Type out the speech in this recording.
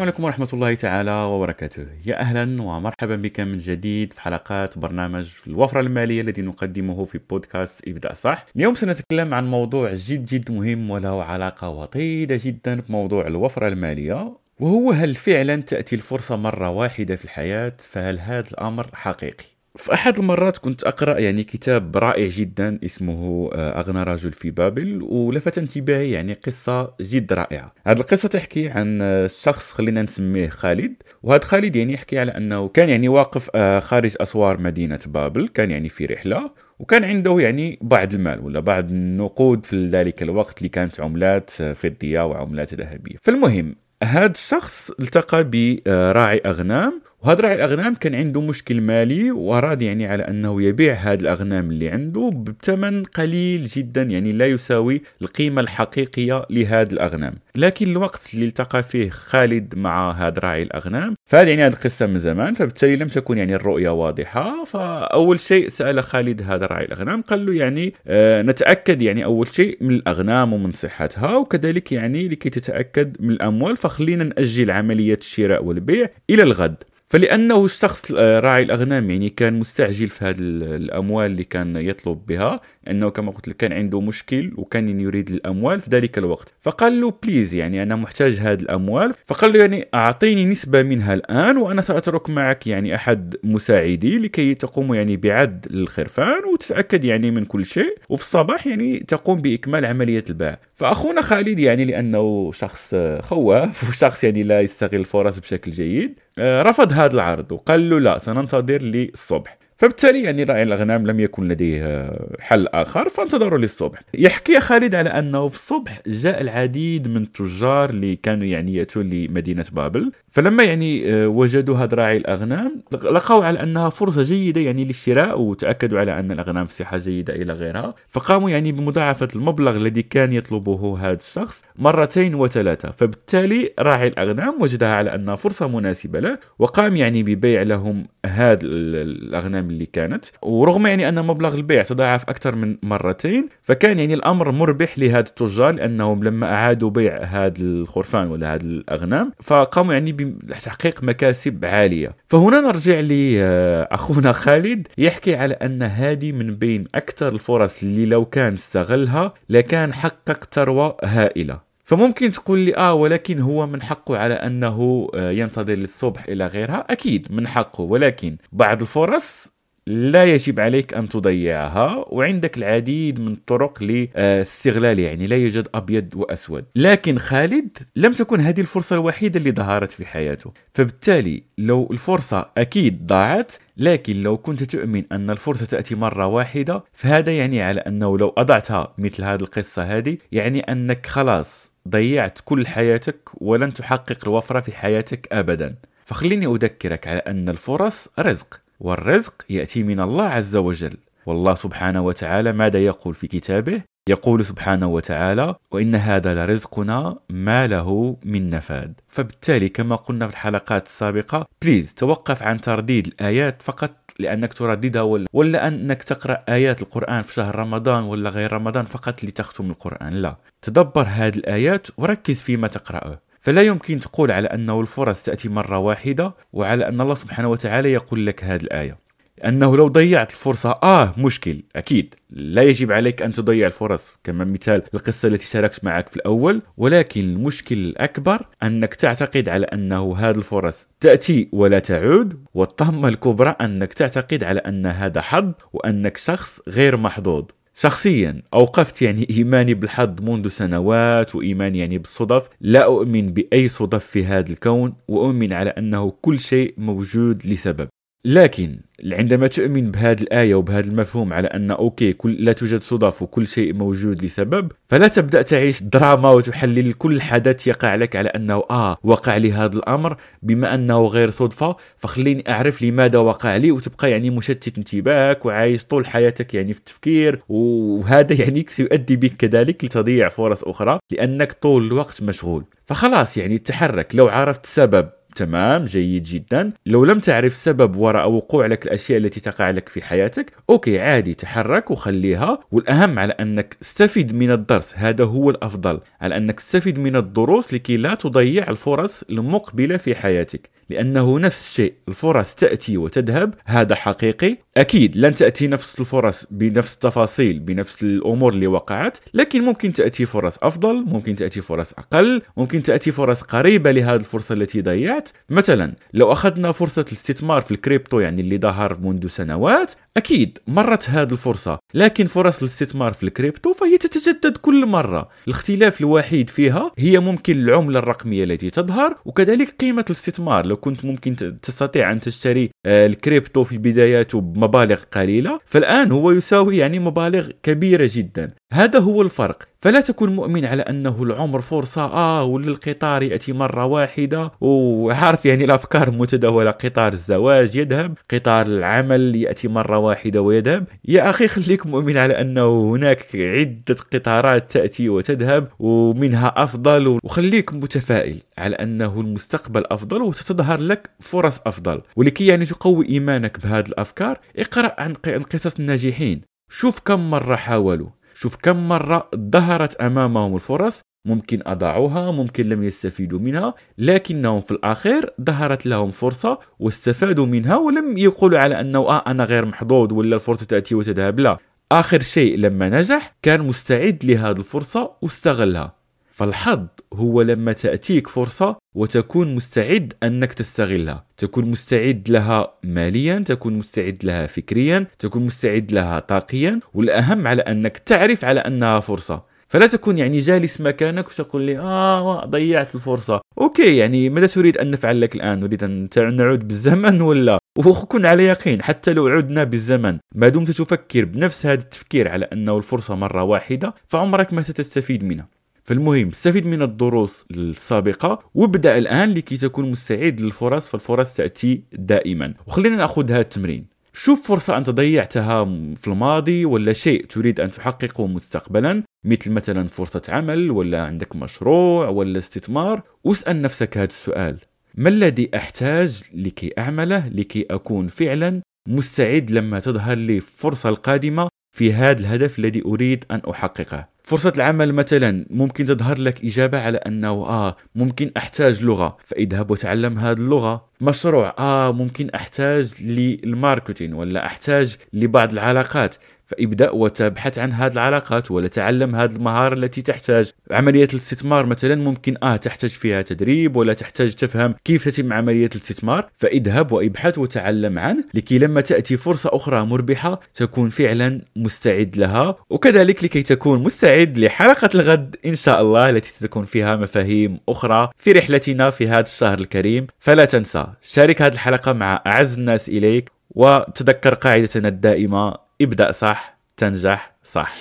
السلام عليكم ورحمة الله تعالى وبركاته. يا أهلا ومرحبا بك من جديد في حلقات برنامج الوفرة المالية الذي نقدمه في بودكاست ابدأ صح. اليوم سنتكلم عن موضوع جد جد مهم وله علاقة وطيدة جدا بموضوع الوفرة المالية وهو هل فعلا تأتي الفرصة مرة واحدة في الحياة؟ فهل هذا الأمر حقيقي؟ في أحد المرات كنت أقرأ يعني كتاب رائع جدا اسمه آه، أغنى رجل في بابل ولفت انتباهي يعني قصة جد رائعة. هذه القصة تحكي عن آه، شخص خلينا نسميه خالد وهذا خالد يعني يحكي على أنه كان يعني واقف آه، خارج أسوار مدينة بابل كان يعني في رحلة وكان عنده يعني بعض المال ولا بعض النقود في ذلك الوقت اللي كانت عملات فضية وعملات ذهبية. فالمهم هذا الشخص التقى براعي أغنام وهذا راعي الأغنام كان عنده مشكل مالي واراد يعني على أنه يبيع هذه الأغنام اللي عنده بثمن قليل جدا يعني لا يساوي القيمة الحقيقية لهذه الأغنام. لكن الوقت اللي التقى فيه خالد مع هذا راعي الأغنام فهذه يعني هذه القصة من زمان فبالتالي لم تكن يعني الرؤية واضحة. فأول شيء سأل خالد هذا راعي الأغنام قال له يعني آه نتأكد يعني أول شيء من الأغنام ومن صحتها وكذلك يعني لكي تتأكد من الأموال فخلينا نأجل عملية الشراء والبيع إلى الغد. فلأنه الشخص آه، راعي الأغنام يعني كان مستعجل في هذه الأموال اللي كان يطلب بها أنه كما قلت لك كان عنده مشكل وكان يريد الأموال في ذلك الوقت. فقال له بليز يعني أنا محتاج هذه الأموال. فقال له يعني أعطيني نسبة منها الآن وأنا سأترك معك يعني أحد مساعدي لكي تقوم يعني بعد الخرفان وتتأكد يعني من كل شيء. وفي الصباح يعني تقوم بإكمال عملية البيع فأخونا خالد يعني لأنه شخص خواف وشخص يعني لا يستغل الفرص بشكل جيد آه، رفض هذا العرض وقال له لا سننتظر للصبح. فبالتالي يعني راعي الأغنام لم يكن لديه حل آخر فانتظروا للصبح. يحكي خالد على أنه في الصبح جاء العديد من التجار اللي كانوا يعني يأتون لمدينة بابل. فلما يعني آه، وجدوا هذا راعي الأغنام لقوا على أنها فرصة جيدة يعني للشراء وتأكدوا على أن الأغنام في صحه جيدة إلى غيرها. فقاموا يعني بمضاعفة المبلغ الذي كان يطلبه هذا الشخص مرتين وثلاثة. فبالتالي راعي الأغنام وجدها على أنها فرصة مناسبة له وقام يعني ببيع لهم هذه الأغنام اللي كانت. ورغم يعني أن مبلغ البيع تضاعف أكثر من مرتين فكان يعني الأمر مربح لهذا التجار لأنهم لما أعادوا بيع هذا الخرفان ولا هذه الأغنام فقاموا يعني بتحقيق مكاسب عالية. فهنا نرجع لاخونا خالد يحكي على أن هذه من بين أكثر الفرص اللي لو كان استغلها لكان حقق ثروه هائله فممكن تقول لي آه ولكن هو من حقه على أنه آه، ينتظر للصبح إلى غيرها؟ أكيد من حقه ولكن بعض الفرص لا يجب عليك أن تضيعها وعندك العديد من الطرق لاستغلال يعني لا يوجد أبيض وأسود. لكن خالد لم تكن هذه الفرصة الوحيدة اللي ظهرت في حياته. فبالتالي لو الفرصة أكيد ضاعت لكن لو كنت تؤمن أن الفرصة تأتي مرة واحدة فهذا يعني على أنه لو أضعتها مثل هذه القصة هذه يعني أنك خلاص ضيعت كل حياتك ولن تحقق الوفرة في حياتك أبدا. فخليني أذكرك على أن الفرص رزق. والرزق يأتي من الله عز وجل. والله سبحانه وتعالى ماذا يقول في كتابه؟ يقول سبحانه وتعالى وإن هذا لرزقنا ما له من نفاد فبالتالي كما قلنا في الحلقات السابقة بليز توقف عن ترديد الآيات فقط لأنك ترددها ولا, ولا أنك تقرأ آيات القرآن في شهر رمضان ولا غير رمضان فقط لتختم القرآن لا. تدبر هذه الآيات وركز فيما تقرأه. فلا يمكن تقول على أنه الفرص تأتي مرة واحدة وعلى أن الله سبحانه وتعالى يقول لك هذه الآية. أنه لو ضيعت الفرصة آه مشكل أكيد. لا يجب عليك أن تضيع الفرص كما مثال القصة التي شاركت معك في الأول. ولكن المشكل الأكبر أنك تعتقد على أنه هذه الفرص تأتي ولا تعود والطامة الكبرى أنك تعتقد على أن هذا حظ وأنك شخص غير محظوظ. شخصيا أوقفت يعني إيماني بالحظ منذ سنوات وإيماني يعني بالصدف. لا أؤمن بأي صدف في هذا الكون وأؤمن على أنه كل شيء موجود لسبب. لكن عندما تؤمن بهذه الآية وبهذا المفهوم على أن أوكي كل لا توجد صدف وكل شيء موجود لسبب فلا تبدأ تعيش دراما وتحلل كل حدث يقع لك على أنه آه وقع لي هذا الأمر بما أنه غير صدفة فخليني أعرف لماذا وقع لي وتبقى يعني مشتت انتباهك وعايش طول حياتك يعني في التفكير وهذا يعني سيؤدي بك كذلك لتضييع فرص أخرى لأنك طول الوقت مشغول. فخلاص يعني تحرك لو عرفت سبب تمام جيد جدا. لو لم تعرف سبب وراء وقوع لك الأشياء التي تقع لك في حياتك أوكي عادي تحرك وخليها. والأهم على أنك استفد من الدرس هذا هو الأفضل على أنك تستفيد من الدروس لكي لا تضيع الفرص المقبلة في حياتك. لأنه نفس الشيء الفرص تأتي وتذهب. هذا حقيقي. أكيد لن تأتي نفس الفرص بنفس التفاصيل بنفس الأمور اللي وقعت لكن ممكن تأتي فرص أفضل ممكن تأتي فرص أقل ممكن تأتي فرص قريبة لهذه الفرصة التي ضيعت. مثلا لو أخذنا فرصة الاستثمار في الكريبتو يعني اللي ظهر منذ سنوات أكيد مرت هذه الفرصة. لكن فرص الاستثمار في الكريبتو فهي تتجدد كل مرة. الاختلاف الوحيد فيها هي ممكن العملة الرقمية التي تظهر وكذلك قيمة الاستثمار. لو كنت ممكن تستطيع أن تشتري آه، الكريبتو في بداياته بمبالغ قليلة فالآن هو يساوي يعني مبالغ كبيرة جدا. هذا هو الفرق. فلا تكن مؤمن على أنه العمر فرصة. آه ولا القطار يأتي مرة واحدة. وعارف يعني الأفكار متداولة. قطار الزواج يذهب قطار العمل يأتي مرة واحدة ويذهب. يا أخي خليك مؤمن على انه هناك عدة قطارات تأتي وتذهب ومنها أفضل. وخليك متفائل على أنه المستقبل أفضل وستظهر لك فرص أفضل. ولكي يعني تقوي إيمانك بهذه الأفكار اقرأ عن قصص الناجحين. شوف كم مرة حاولوا. شوف كم مرة ظهرت أمامهم الفرص ممكن أضاعوها ممكن لم يستفيدوا منها لكنهم في الأخير ظهرت لهم فرصة واستفادوا منها ولم يقولوا على أنه آه أنا غير محظوظ ولا الفرصة تأتي وتذهب لا. آخر شيء لما نجح كان مستعد لهذه الفرصة واستغلها. فالحظ هو لما تأتيك فرصة وتكون مستعد أنك تستغلها. تكون مستعد لها ماليا تكون مستعد لها فكريا تكون مستعد لها طاقيا والأهم على أنك تعرف على أنها فرصة. فلا تكون يعني جالس مكانك وتقول لي آه ضيعت الفرصة. أوكي يعني ماذا تريد أن نفعل لك الآن؟ نريد أن نعود بالزمن ولا؟ وكن على يقين حتى لو عدنا بالزمن. ما دمت تفكر بنفس هذا التفكير على أنه الفرصة مرة واحدة فعمرك ما ستستفيد منها. فالمهم استفيد من الدروس السابقة وابدأ الآن لكي تكون مستعد للفرص فالفرص تأتي دائما. وخلينا نأخذ هذا التمرين. شوف فرصة أنت ضيعتها في الماضي ولا شيء تريد أن تحققه مستقبلا مثل مثلا فرصة عمل ولا عندك مشروع ولا استثمار. واسأل نفسك هذا السؤال. ما الذي أحتاج لكي أعمله لكي أكون فعلا مستعد لما تظهر لي فرصة القادمة في هذا الهدف الذي أريد أن أحققه؟ فرصة العمل مثلا ممكن تظهر لك إجابة على أنه آه ممكن أحتاج لغة فإذهب وتعلم هذه اللغة. مشروع آه ممكن أحتاج للماركتين ولا أحتاج لبعض العلاقات. فابدأ وتبحث عن هذه العلاقات ولا تعلم هذه المهارة التي تحتاج. عملية الاستثمار مثلا ممكن آه تحتاج فيها تدريب ولا تحتاج تفهم كيف تتم عملية الاستثمار. فاذهب وابحث وتعلم عنه لكي لما تأتي فرصة أخرى مربحة تكون فعلا مستعد لها وكذلك لكي تكون مستعد لحلقة الغد إن شاء الله التي ستكون فيها مفاهيم أخرى في رحلتنا في هذا الشهر الكريم. فلا تنسى شارك هذه الحلقة مع أعز الناس إليك وتذكر قاعدتنا الدائمة ابدأ صح تنجح صح.